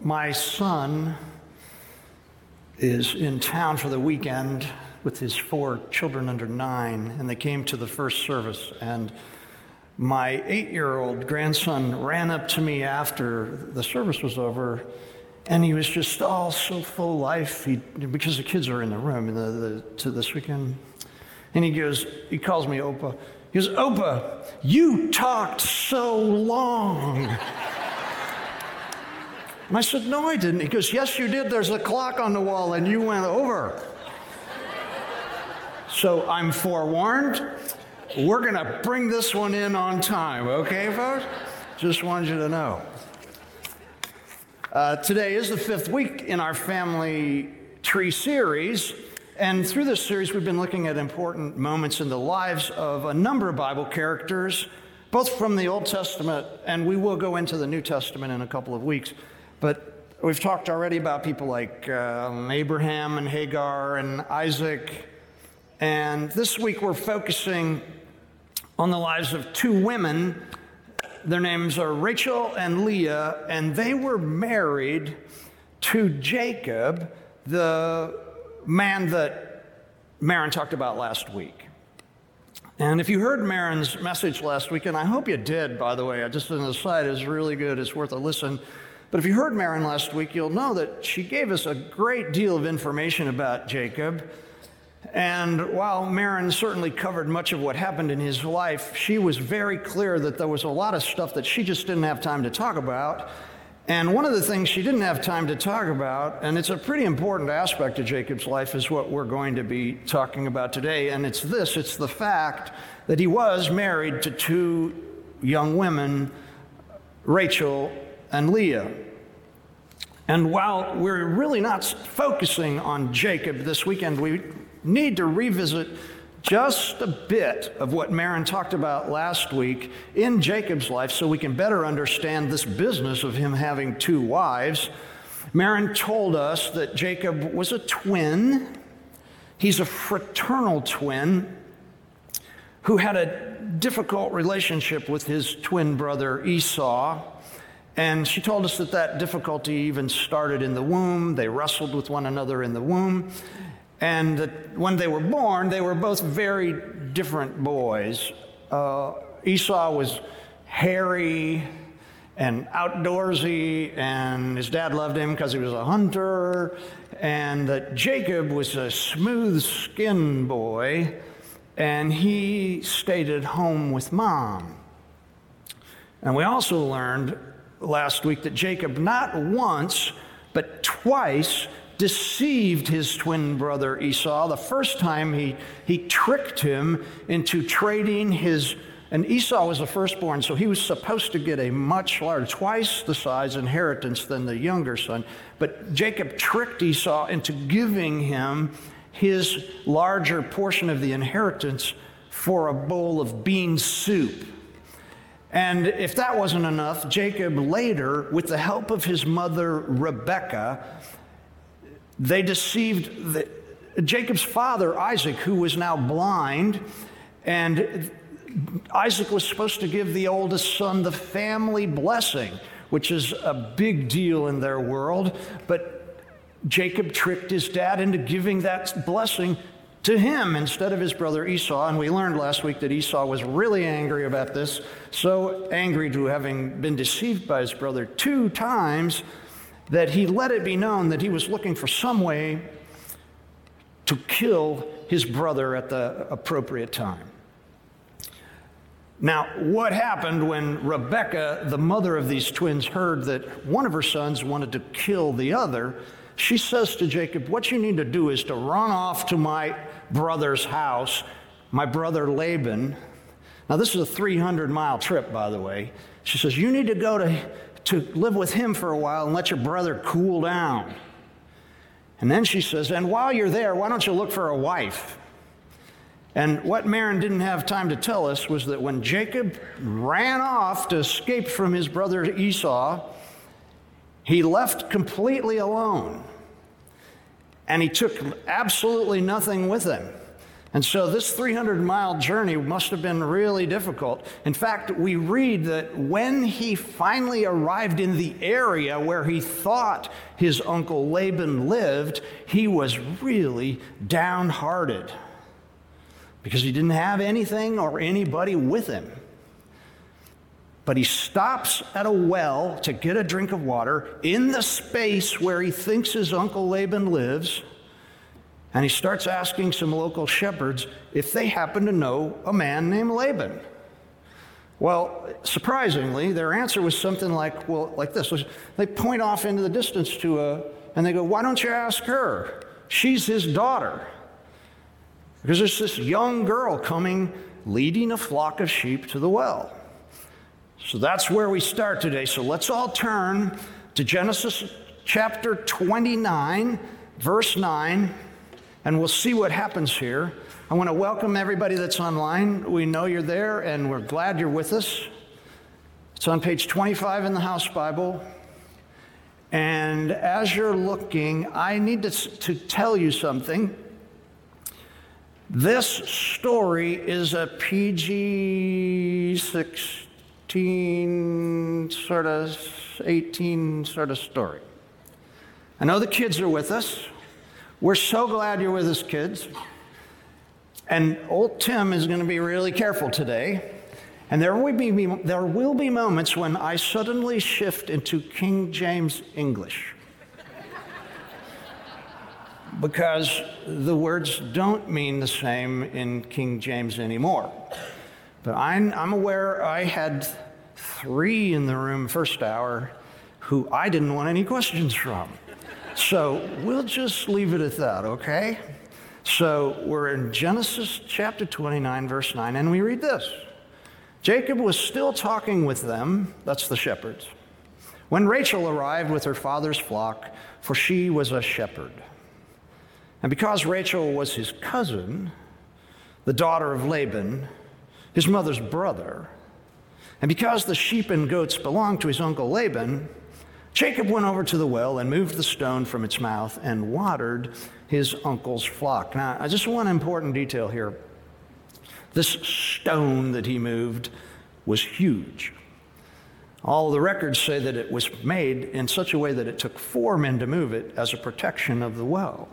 my son is in town for the weekend with his four children under nine, and they came to the first service. And my eight year old grandson ran up to me after the service was over, and he was just all so full of life he, because the kids are in the room the, the, to this weekend. And he goes, he calls me Opa. He goes, Opa, you talked so long. And I said, No, I didn't. He goes, Yes, you did. There's a clock on the wall and you went over. so I'm forewarned. We're going to bring this one in on time, okay, folks? Just wanted you to know. Uh, today is the fifth week in our family tree series. And through this series, we've been looking at important moments in the lives of a number of Bible characters, both from the Old Testament, and we will go into the New Testament in a couple of weeks. But we've talked already about people like uh, Abraham and Hagar and Isaac. And this week we're focusing on the lives of two women. Their names are Rachel and Leah, and they were married to Jacob, the man that Marin talked about last week. And if you heard Marin's message last week, and I hope you did, by the way, just an aside, it's really good, it's worth a listen. But if you heard Marin last week, you'll know that she gave us a great deal of information about Jacob. And while Marin certainly covered much of what happened in his life, she was very clear that there was a lot of stuff that she just didn't have time to talk about. And one of the things she didn't have time to talk about, and it's a pretty important aspect of Jacob's life, is what we're going to be talking about today. And it's this it's the fact that he was married to two young women, Rachel and Leah. And while we're really not focusing on Jacob this weekend, we need to revisit just a bit of what Marin talked about last week in Jacob's life so we can better understand this business of him having two wives. Marin told us that Jacob was a twin. He's a fraternal twin who had a difficult relationship with his twin brother Esau. And she told us that that difficulty even started in the womb. They wrestled with one another in the womb. And that when they were born, they were both very different boys. Uh, Esau was hairy and outdoorsy, and his dad loved him because he was a hunter. And that Jacob was a smooth skinned boy, and he stayed at home with mom. And we also learned last week that Jacob not once, but twice deceived his twin brother Esau. The first time he, he tricked him into trading his, and Esau was the firstborn, so he was supposed to get a much larger, twice the size inheritance than the younger son. But Jacob tricked Esau into giving him his larger portion of the inheritance for a bowl of bean soup. And if that wasn't enough, Jacob later, with the help of his mother Rebekah, they deceived the, Jacob's father, Isaac, who was now blind, and Isaac was supposed to give the oldest son the family blessing, which is a big deal in their world. But Jacob tricked his dad into giving that blessing to him instead of his brother Esau. And we learned last week that Esau was really angry about this, so angry to having been deceived by his brother two times that he let it be known that he was looking for some way to kill his brother at the appropriate time. Now, what happened when Rebecca, the mother of these twins, heard that one of her sons wanted to kill the other? She says to Jacob, What you need to do is to run off to my brother's house, my brother Laban. Now, this is a 300 mile trip, by the way. She says, You need to go to, to live with him for a while and let your brother cool down. And then she says, And while you're there, why don't you look for a wife? And what Marin didn't have time to tell us was that when Jacob ran off to escape from his brother Esau, he left completely alone. And he took absolutely nothing with him. And so this 300 mile journey must have been really difficult. In fact, we read that when he finally arrived in the area where he thought his uncle Laban lived, he was really downhearted because he didn't have anything or anybody with him. But he stops at a well to get a drink of water in the space where he thinks his uncle Laban lives. And he starts asking some local shepherds if they happen to know a man named Laban. Well, surprisingly, their answer was something like, well, like this. They point off into the distance to a, and they go, why don't you ask her? She's his daughter. Because there's this young girl coming, leading a flock of sheep to the well. So that's where we start today. So let's all turn to Genesis chapter 29, verse 9 and we'll see what happens here. I want to welcome everybody that's online. We know you're there, and we're glad you're with us. It's on page 25 in the House Bible. And as you're looking, I need to, to tell you something. This story is a PG 16, sort of 18 sort of story. I know the kids are with us. We're so glad you're with us, kids. And old Tim is going to be really careful today. And there will, be, there will be moments when I suddenly shift into King James English. because the words don't mean the same in King James anymore. But I'm, I'm aware I had three in the room first hour who I didn't want any questions from. So we'll just leave it at that, okay? So we're in Genesis chapter 29, verse 9, and we read this Jacob was still talking with them, that's the shepherds, when Rachel arrived with her father's flock, for she was a shepherd. And because Rachel was his cousin, the daughter of Laban, his mother's brother, and because the sheep and goats belonged to his uncle Laban, Jacob went over to the well and moved the stone from its mouth and watered his uncle's flock. Now, I just one important detail here. This stone that he moved was huge. All the records say that it was made in such a way that it took four men to move it as a protection of the well.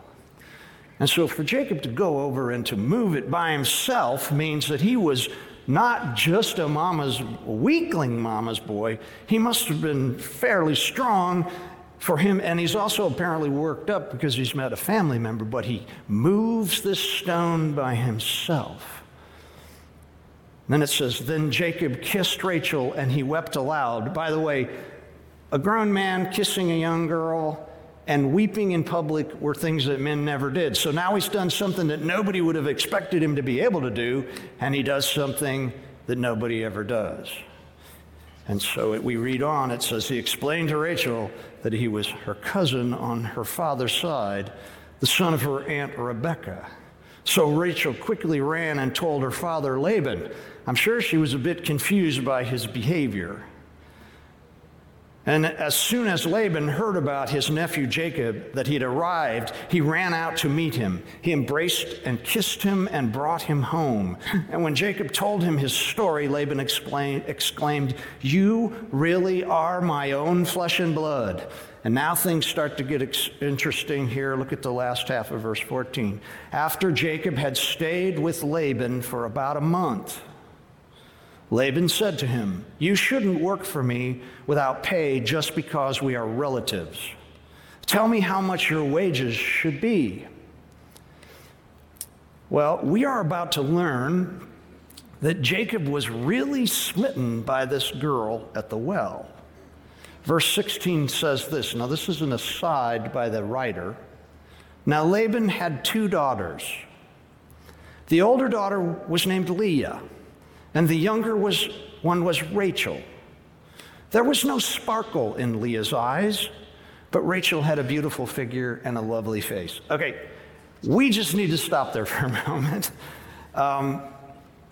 And so for Jacob to go over and to move it by himself means that he was not just a mama's weakling mama's boy. He must have been fairly strong for him, and he's also apparently worked up because he's met a family member, but he moves this stone by himself. Then it says, Then Jacob kissed Rachel and he wept aloud. By the way, a grown man kissing a young girl and weeping in public were things that men never did. So now he's done something that nobody would have expected him to be able to do, and he does something that nobody ever does. And so it, we read on, it says, He explained to Rachel that he was her cousin on her father's side, the son of her aunt Rebecca. So Rachel quickly ran and told her father Laban. I'm sure she was a bit confused by his behavior. And as soon as Laban heard about his nephew Jacob, that he'd arrived, he ran out to meet him. He embraced and kissed him and brought him home. And when Jacob told him his story, Laban exclaimed, You really are my own flesh and blood. And now things start to get interesting here. Look at the last half of verse 14. After Jacob had stayed with Laban for about a month, Laban said to him, You shouldn't work for me without pay just because we are relatives. Tell me how much your wages should be. Well, we are about to learn that Jacob was really smitten by this girl at the well. Verse 16 says this. Now, this is an aside by the writer. Now, Laban had two daughters. The older daughter was named Leah and the younger was, one was Rachel. There was no sparkle in Leah's eyes, but Rachel had a beautiful figure and a lovely face. Okay, we just need to stop there for a moment. Um,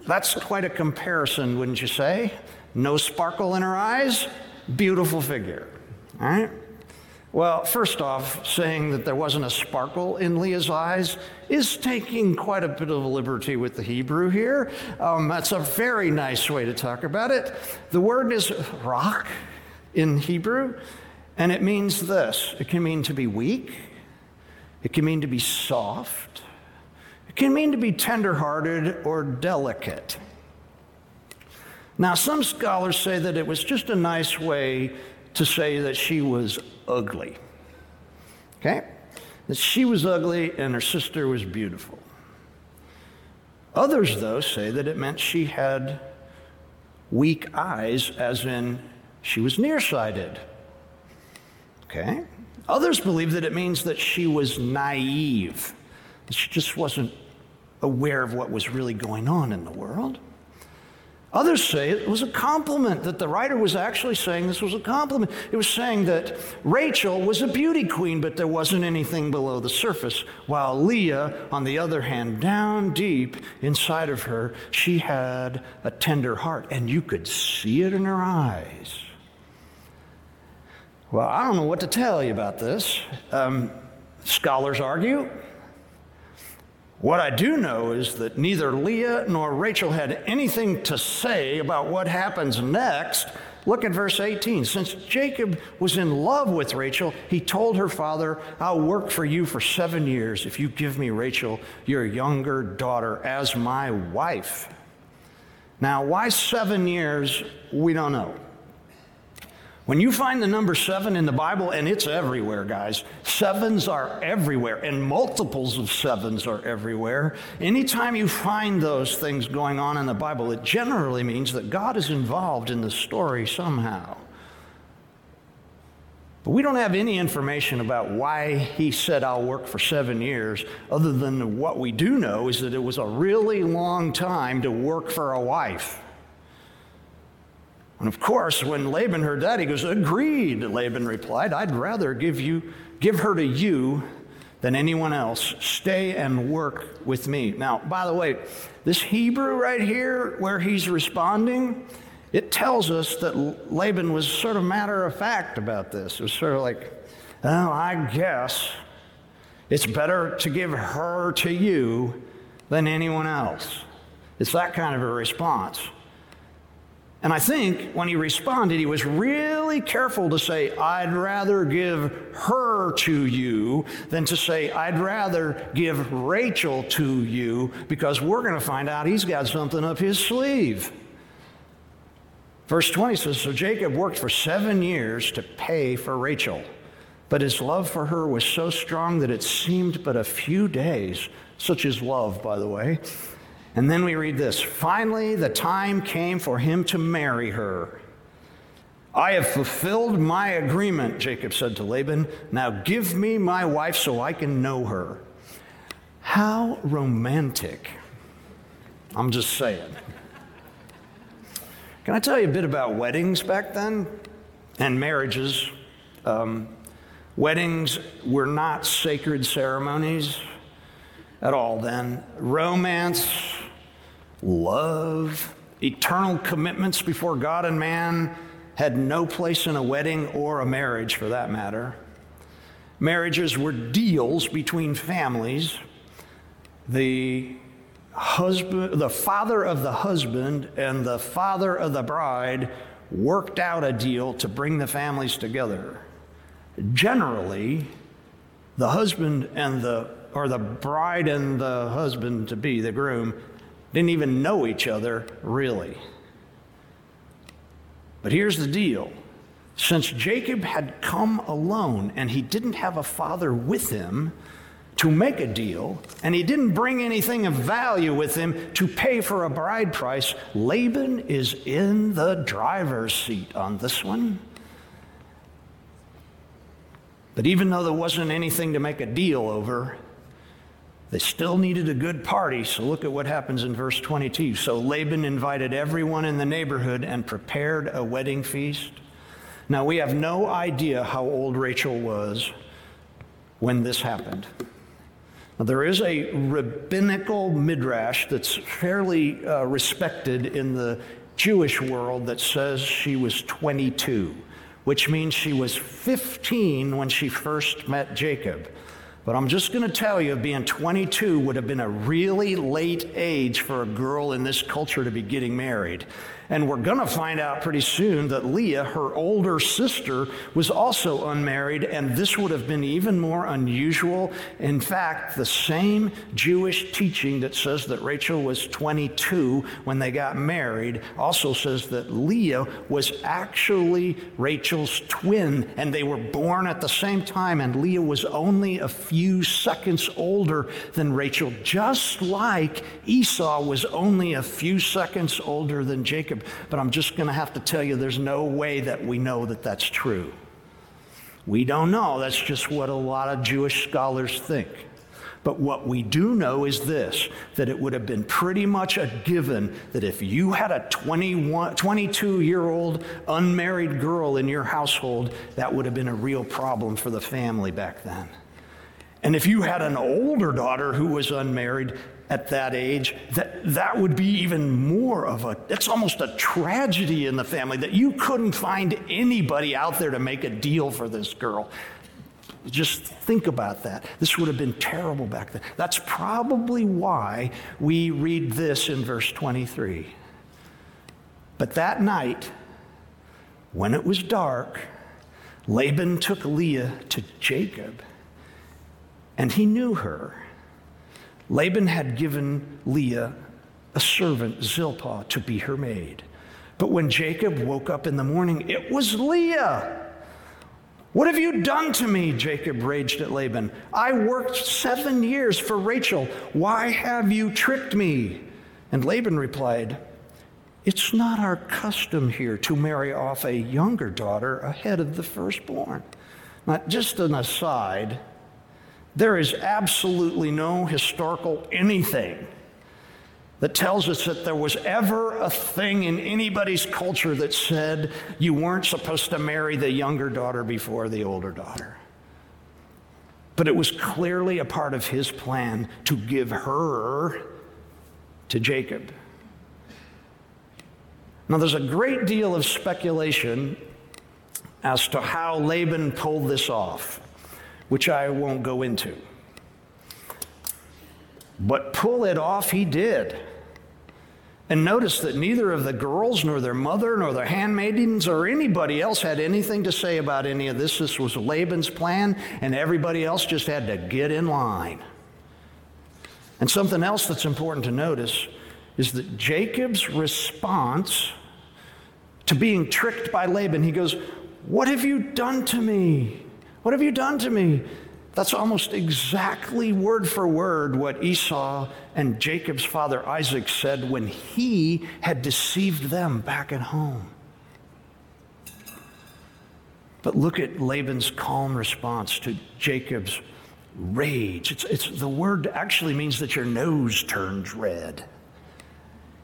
that's quite a comparison, wouldn't you say? No sparkle in her eyes, beautiful figure. All right? Well, first off, saying that there wasn't a sparkle in Leah's eyes is taking quite a bit of liberty with the Hebrew here. Um, that's a very nice way to talk about it. The word is rock in Hebrew, and it means this it can mean to be weak, it can mean to be soft, it can mean to be tenderhearted or delicate. Now, some scholars say that it was just a nice way to say that she was ugly. Okay? That she was ugly and her sister was beautiful. Others, though, say that it meant she had weak eyes, as in she was nearsighted. Okay? Others believe that it means that she was naive, that she just wasn't aware of what was really going on in the world. Others say it was a compliment, that the writer was actually saying this was a compliment. It was saying that Rachel was a beauty queen, but there wasn't anything below the surface, while Leah, on the other hand, down deep inside of her, she had a tender heart, and you could see it in her eyes. Well, I don't know what to tell you about this. Um, scholars argue what I do know is that neither Leah nor Rachel had anything to say about what happens next. Look at verse 18. Since Jacob was in love with Rachel, he told her father, I'll work for you for seven years if you give me Rachel, your younger daughter, as my wife. Now, why seven years? We don't know. When you find the number seven in the Bible, and it's everywhere, guys, sevens are everywhere, and multiples of sevens are everywhere. Anytime you find those things going on in the Bible, it generally means that God is involved in the story somehow. But we don't have any information about why he said, I'll work for seven years, other than what we do know is that it was a really long time to work for a wife. And of course, when Laban heard that, he goes, Agreed, Laban replied. I'd rather give you give her to you than anyone else. Stay and work with me. Now, by the way, this Hebrew right here, where he's responding, it tells us that Laban was sort of matter of fact about this. It was sort of like, oh, I guess it's better to give her to you than anyone else. It's that kind of a response. And I think when he responded, he was really careful to say, I'd rather give her to you than to say, I'd rather give Rachel to you, because we're going to find out he's got something up his sleeve. Verse 20 says So Jacob worked for seven years to pay for Rachel, but his love for her was so strong that it seemed but a few days. Such is love, by the way and then we read this Finally, the time came for him to marry her. I have fulfilled my agreement, Jacob said to Laban. Now give me my wife so I can know her. How romantic. I'm just saying. Can I tell you a bit about weddings back then and marriages? Um, weddings were not sacred ceremonies at all then. Romance love, eternal commitments before God and man had no place in a wedding or a marriage for that matter. Marriages were deals between families. The husband, the father of the husband and the father of the bride worked out a deal to bring the families together. Generally, the husband and the or the bride and the husband to be, the groom, didn't even know each other really. But here's the deal since Jacob had come alone and he didn't have a father with him to make a deal, and he didn't bring anything of value with him to pay for a bride price, Laban is in the driver's seat on this one. But even though there wasn't anything to make a deal over, they still needed a good party, so look at what happens in verse 22. So Laban invited everyone in the neighborhood and prepared a wedding feast. Now, we have no idea how old Rachel was when this happened. Now, there is a rabbinical midrash that's fairly uh, respected in the Jewish world that says she was 22, which means she was 15 when she first met Jacob. But I'm just going to tell you, being 22 would have been a really late age for a girl in this culture to be getting married. And we're going to find out pretty soon that Leah, her older sister, was also unmarried, and this would have been even more unusual. In fact, the same Jewish teaching that says that Rachel was 22 when they got married also says that Leah was actually Rachel's twin, and they were born at the same time, and Leah was only a few seconds older than Rachel, just like Esau was only a few seconds older than Jacob. Jacob. But I'm just going to have to tell you there's no way that we know that that's true. We don't know. That's just what a lot of Jewish scholars think. But what we do know is this that it would have been pretty much a given that if you had a 21, 22 year old unmarried girl in your household, that would have been a real problem for the family back then. And if you had an older daughter who was unmarried, at that age, that that would be even more of a, it's almost a tragedy in the family that you couldn't find anybody out there to make a deal for this girl. Just think about that. This would have been terrible back then. That's probably why we read this in verse 23. But that night, when it was dark, Laban took Leah to Jacob, and he knew her Laban had given Leah a servant, Zilpah, to be her maid. But when Jacob woke up in the morning, it was Leah. What have you done to me? Jacob raged at Laban. I worked seven years for Rachel. Why have you tricked me? And Laban replied, It's not our custom here to marry off a younger daughter ahead of the firstborn. Now, just an aside, there is absolutely no historical anything that tells us that there was ever a thing in anybody's culture that said you weren't supposed to marry the younger daughter before the older daughter. But it was clearly a part of his plan to give her to Jacob. Now, there's a great deal of speculation as to how Laban pulled this off which I won't go into. But pull it off he did. And notice that neither of the girls, nor their mother, nor their handmaidens, or anybody else had anything to say about any of this. This was Laban's plan, and everybody else just had to get in line. And something else that's important to notice is that Jacob's response to being tricked by Laban, he goes, What have you done to me? What have you done to me? That's almost exactly word for word what Esau and Jacob's father Isaac said when he had deceived them back at home. But look at Laban's calm response to Jacob's rage. It's, it's, the word actually means that your nose turns red.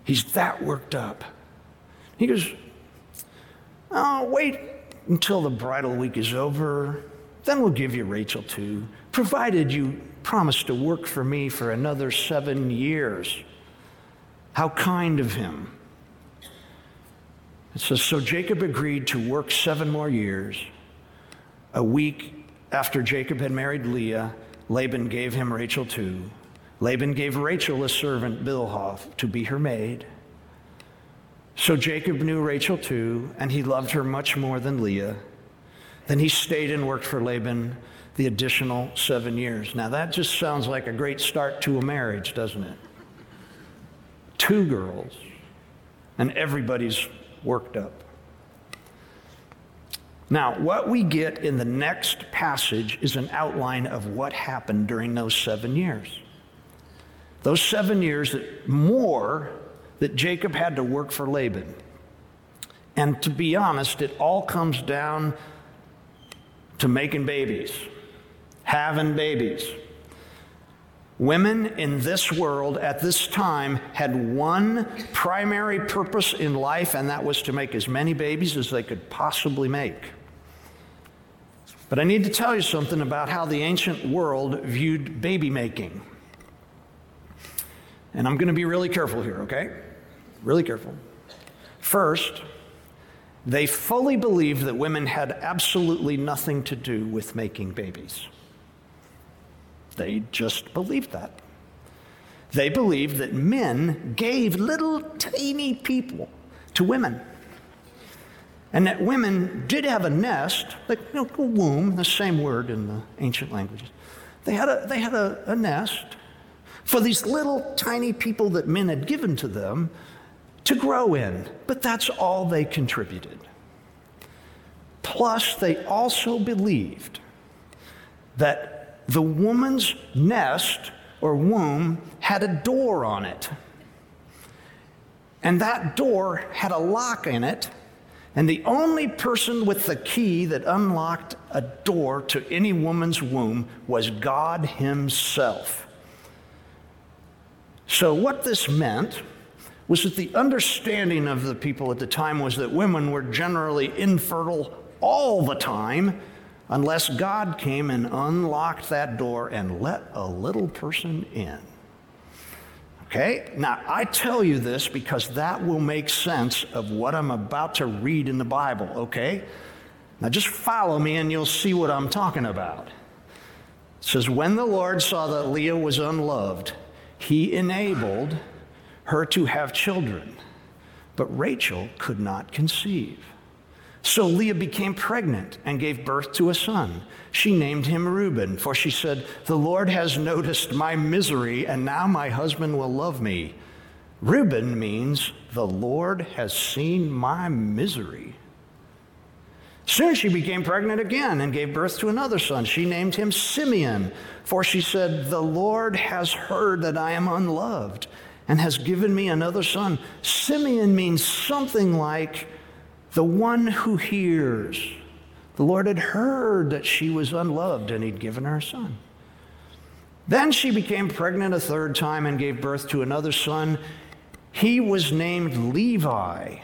He's that worked up. He goes, Oh, wait until the bridal week is over. Then we'll give you Rachel too, provided you promise to work for me for another seven years. How kind of him. It says, So Jacob agreed to work seven more years. A week after Jacob had married Leah, Laban gave him Rachel too. Laban gave Rachel a servant, Bilhah, to be her maid. So Jacob knew Rachel too, and he loved her much more than Leah. Then he stayed and worked for Laban the additional seven years. Now, that just sounds like a great start to a marriage, doesn't it? Two girls, and everybody's worked up. Now, what we get in the next passage is an outline of what happened during those seven years. Those seven years that more that Jacob had to work for Laban. And to be honest, it all comes down to making babies, having babies. Women in this world at this time had one primary purpose in life, and that was to make as many babies as they could possibly make. But I need to tell you something about how the ancient world viewed baby making. And I'm going to be really careful here, okay? Really careful. First, they fully believed that women had absolutely nothing to do with making babies. They just believed that. They believed that men gave little tiny people to women. And that women did have a nest, like you know, a womb, the same word in the ancient languages. They had, a, they had a, a nest for these little tiny people that men had given to them to grow in, but that's all they contributed. Plus, they also believed that the woman's nest or womb had a door on it. And that door had a lock in it, and the only person with the key that unlocked a door to any woman's womb was God Himself. So, what this meant was that the understanding of the people at the time was that women were generally infertile all the time unless God came and unlocked that door and let a little person in. Okay? Now, I tell you this because that will make sense of what I'm about to read in the Bible, okay? Now, just follow me and you'll see what I'm talking about. It says, When the Lord saw that Leah was unloved, he enabled her to have children, but Rachel could not conceive. So Leah became pregnant and gave birth to a son. She named him Reuben, for she said, The Lord has noticed my misery, and now my husband will love me. Reuben means, The Lord has seen my misery. Soon she became pregnant again and gave birth to another son. She named him Simeon, for she said, The Lord has heard that I am unloved and has given me another son. Simeon means something like, the one who hears. The Lord had heard that she was unloved and he'd given her a son. Then she became pregnant a third time and gave birth to another son. He was named Levi,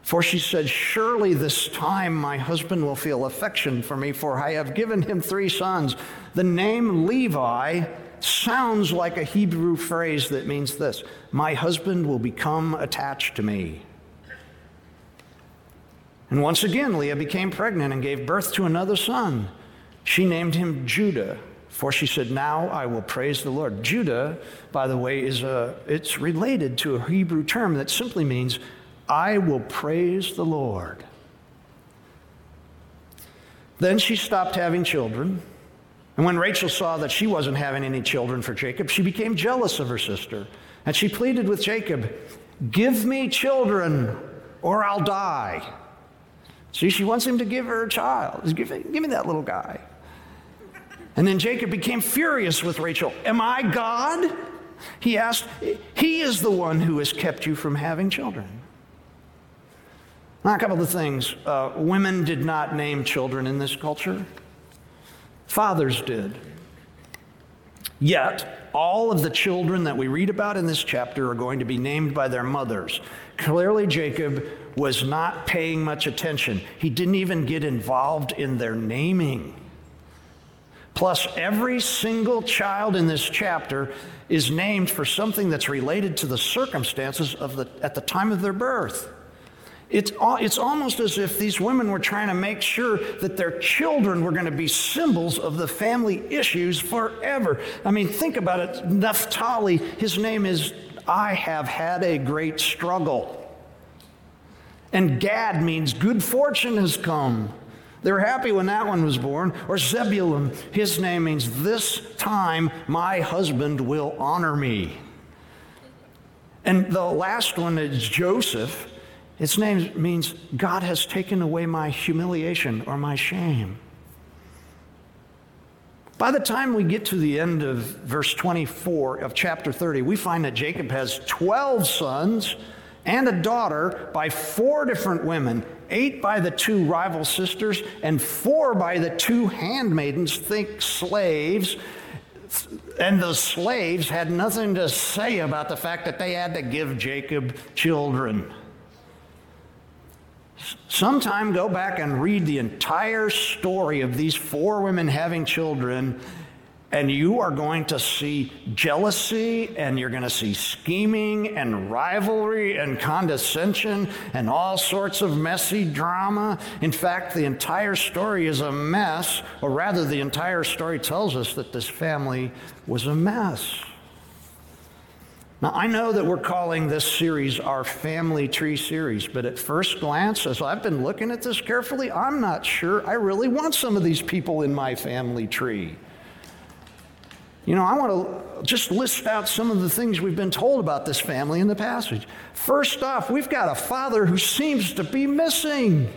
for she said, Surely this time my husband will feel affection for me, for I have given him three sons. The name Levi sounds like a Hebrew phrase that means this My husband will become attached to me. And once again, Leah became pregnant and gave birth to another son. She named him Judah, for she said, Now I will praise the Lord. Judah, by the way, is a, it's related to a Hebrew term that simply means, I will praise the Lord. Then she stopped having children. And when Rachel saw that she wasn't having any children for Jacob, she became jealous of her sister. And she pleaded with Jacob, Give me children, or I'll die. See, she wants him to give her a child. Give, give me that little guy. And then Jacob became furious with Rachel. Am I God? He asked, He is the one who has kept you from having children. Now, a couple of things. Uh, women did not name children in this culture, fathers did. Yet, all of the children that we read about in this chapter are going to be named by their mothers. Clearly, Jacob was not paying much attention. He didn't even get involved in their naming. Plus, every single child in this chapter is named for something that's related to the circumstances of the, at the time of their birth. It's, it's almost as if these women were trying to make sure that their children were going to be symbols of the family issues forever. I mean, think about it. Naphtali, his name is I have had a great struggle. And Gad means good fortune has come. They were happy when that one was born. Or Zebulun, his name means this time my husband will honor me. And the last one is Joseph. Its name means God has taken away my humiliation or my shame. By the time we get to the end of verse 24 of chapter 30, we find that Jacob has 12 sons and a daughter by four different women eight by the two rival sisters, and four by the two handmaidens, think slaves. And the slaves had nothing to say about the fact that they had to give Jacob children. Sometime go back and read the entire story of these four women having children, And you are going to see jealousy, and you're going to see scheming and rivalry and condescension and all sorts of messy drama. In fact, the entire story is a mess, or rather, the entire story tells us that this family was a mess. Now, I know that we're calling this series our family tree series, but at first glance, as I've been looking at this carefully, I'm not sure I really want some of these people in my family tree. You know, I want to just list out some of the things we've been told about this family in the passage. First off, we've got a father who seems to be missing,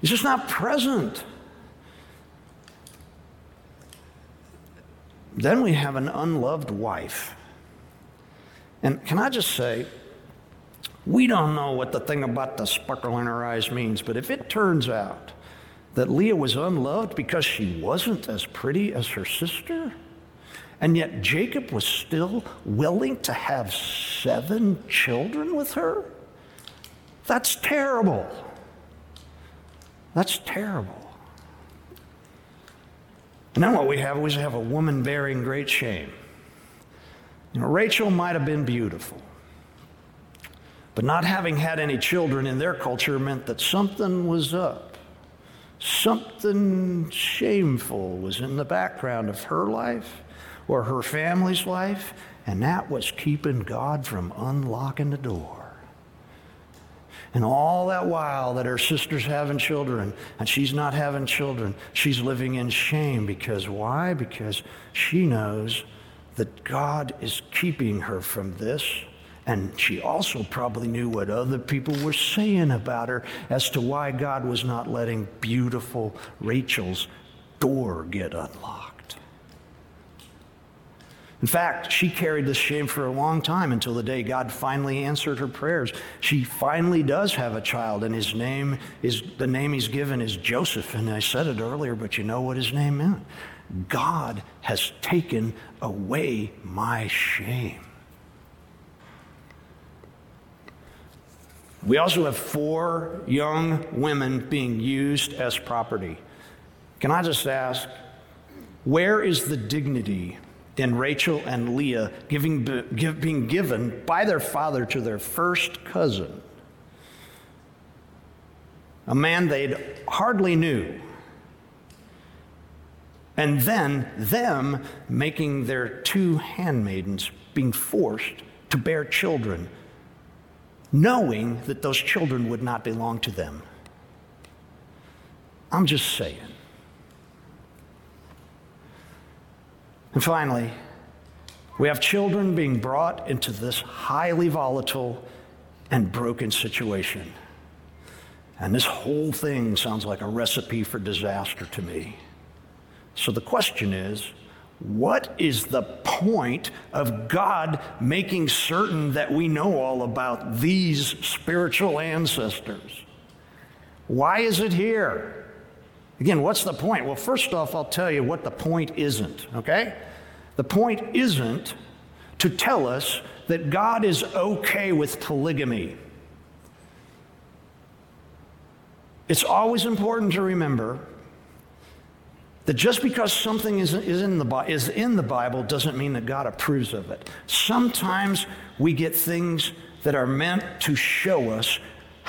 he's just not present. Then we have an unloved wife. And can I just say, we don't know what the thing about the sparkle in her eyes means, but if it turns out that Leah was unloved because she wasn't as pretty as her sister, and yet Jacob was still willing to have seven children with her, that's terrible. That's terrible. Then what we have is we have a woman bearing great shame. You know, Rachel might have been beautiful, but not having had any children in their culture meant that something was up. Something shameful was in the background of her life or her family's life, and that was keeping God from unlocking the door. And all that while that her sister's having children and she's not having children, she's living in shame because why? Because she knows that God is keeping her from this. And she also probably knew what other people were saying about her as to why God was not letting beautiful Rachel's door get unlocked. In fact, she carried this shame for a long time until the day God finally answered her prayers. She finally does have a child, and his name is the name he's given is Joseph. And I said it earlier, but you know what his name meant? God has taken away my shame. We also have four young women being used as property. Can I just ask, where is the dignity in Rachel and Leah giving, give, being given by their father to their first cousin, a man they'd hardly knew. And then them making their two handmaidens being forced to bear children, knowing that those children would not belong to them. I'm just saying. And finally, we have children being brought into this highly volatile and broken situation. And this whole thing sounds like a recipe for disaster to me. So the question is what is the point of God making certain that we know all about these spiritual ancestors? Why is it here? Again, what's the point? Well, first off, I'll tell you what the point isn't, okay? The point isn't to tell us that God is okay with polygamy. It's always important to remember that just because something is, is, in the, is in the Bible doesn't mean that God approves of it. Sometimes we get things that are meant to show us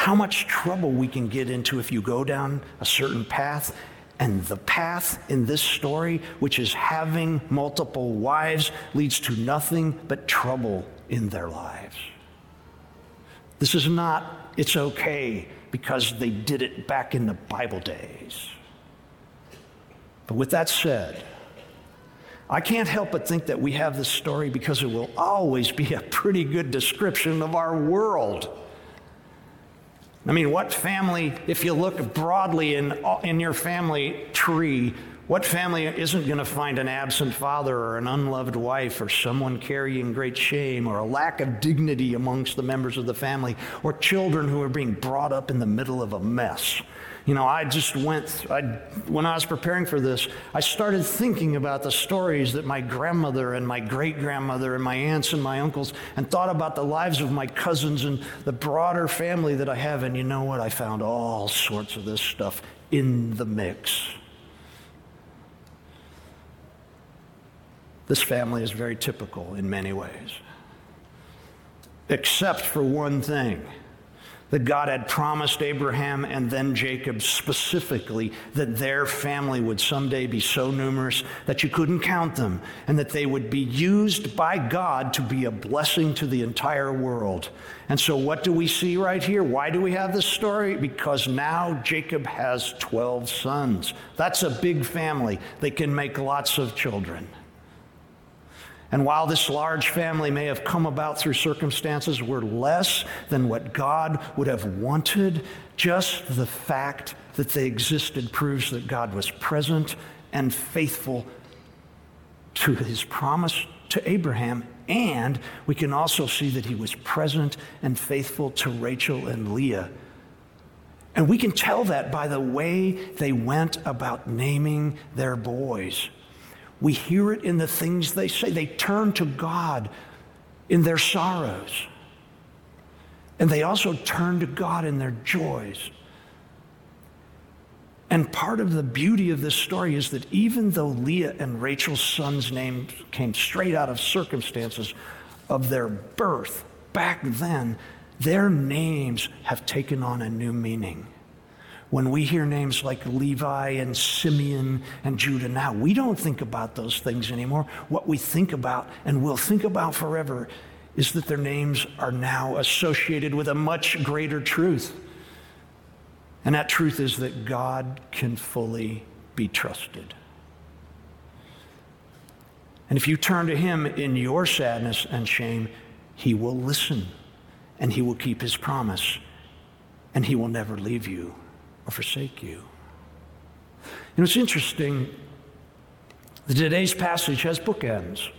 how much trouble we can get into if you go down a certain path. And the path in this story, which is having multiple wives, leads to nothing but trouble in their lives. This is not, it's okay because they did it back in the Bible days. But with that said, I can't help but think that we have this story because it will always be a pretty good description of our world. I mean, what family, if you look broadly in, in your family tree, what family isn't going to find an absent father or an unloved wife or someone carrying great shame or a lack of dignity amongst the members of the family or children who are being brought up in the middle of a mess? You know, I just went, I, when I was preparing for this, I started thinking about the stories that my grandmother and my great grandmother and my aunts and my uncles, and thought about the lives of my cousins and the broader family that I have. And you know what? I found all sorts of this stuff in the mix. This family is very typical in many ways, except for one thing that God had promised Abraham and then Jacob specifically that their family would someday be so numerous that you couldn't count them and that they would be used by God to be a blessing to the entire world. And so, what do we see right here? Why do we have this story? Because now Jacob has 12 sons. That's a big family. They can make lots of children. And while this large family may have come about through circumstances were less than what God would have wanted, just the fact that they existed proves that God was present and faithful to his promise to Abraham. And we can also see that he was present and faithful to Rachel and Leah. And we can tell that by the way they went about naming their boys. We hear it in the things they say. They turn to God in their sorrows. And they also turn to God in their joys. And part of the beauty of this story is that even though Leah and Rachel's son's names came straight out of circumstances of their birth back then, their names have taken on a new meaning. When we hear names like Levi and Simeon and Judah now, we don't think about those things anymore. What we think about and will think about forever is that their names are now associated with a much greater truth. And that truth is that God can fully be trusted. And if you turn to Him in your sadness and shame, He will listen and He will keep His promise and He will never leave you or forsake you. You know, it's interesting that today's passage has bookends.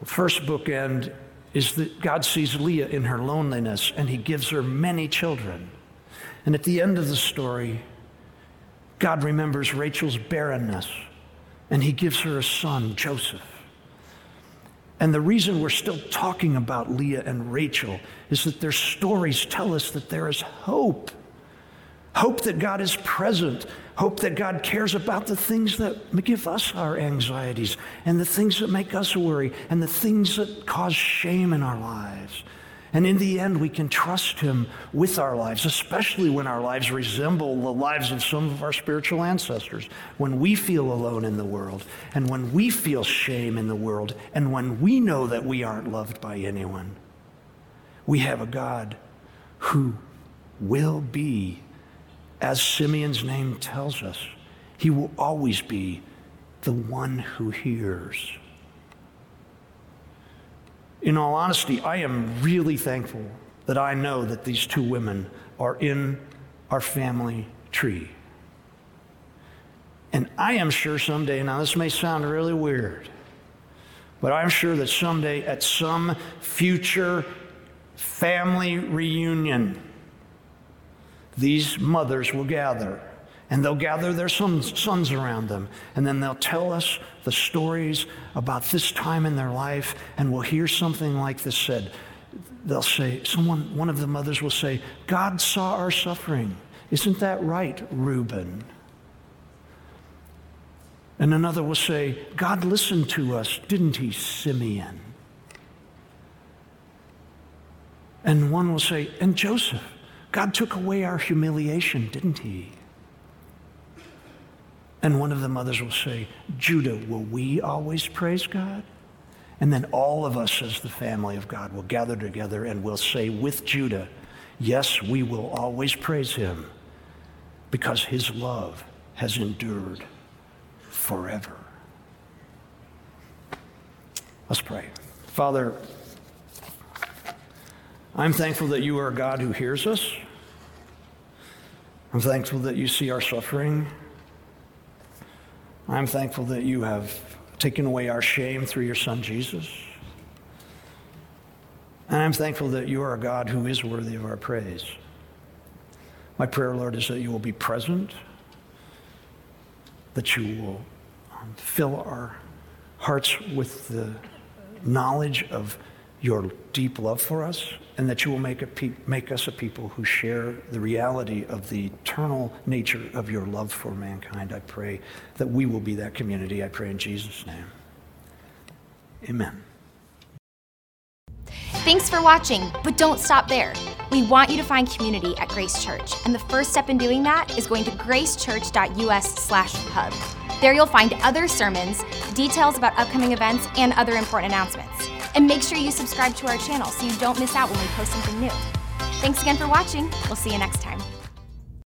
The first bookend is that God sees Leah in her loneliness and he gives her many children. And at the end of the story, God remembers Rachel's barrenness and he gives her a son, Joseph. And the reason we're still talking about Leah and Rachel is that their stories tell us that there is hope Hope that God is present. Hope that God cares about the things that give us our anxieties and the things that make us worry and the things that cause shame in our lives. And in the end, we can trust Him with our lives, especially when our lives resemble the lives of some of our spiritual ancestors. When we feel alone in the world, and when we feel shame in the world, and when we know that we aren't loved by anyone, we have a God who will be as Simeon's name tells us, he will always be the one who hears. In all honesty, I am really thankful that I know that these two women are in our family tree. And I am sure someday, now this may sound really weird, but I'm sure that someday at some future family reunion, these mothers will gather and they'll gather their sons, sons, around them. And then they'll tell us the stories about this time in their life, and we'll hear something like this said. They'll say, someone, one of the mothers will say, God saw our suffering. Isn't that right, Reuben? And another will say, God listened to us, didn't he, Simeon? And one will say, and Joseph. God took away our humiliation, didn't he? And one of the mothers will say, Judah, will we always praise God? And then all of us as the family of God will gather together and will say with Judah, yes, we will always praise him because his love has endured forever. Let's pray. Father, I'm thankful that you are a God who hears us. I'm thankful that you see our suffering. I'm thankful that you have taken away our shame through your Son Jesus. And I'm thankful that you are a God who is worthy of our praise. My prayer, Lord, is that you will be present, that you will um, fill our hearts with the knowledge of your deep love for us, and that you will make, pe- make us a people who share the reality of the eternal nature of your love for mankind. I pray that we will be that community. I pray in Jesus' name. Amen. Thanks for watching, but don't stop there. We want you to find community at Grace Church, and the first step in doing that is going to gracechurch.us/hub. There you'll find other sermons, details about upcoming events, and other important announcements. And make sure you subscribe to our channel so you don't miss out when we post something new. Thanks again for watching. We'll see you next time.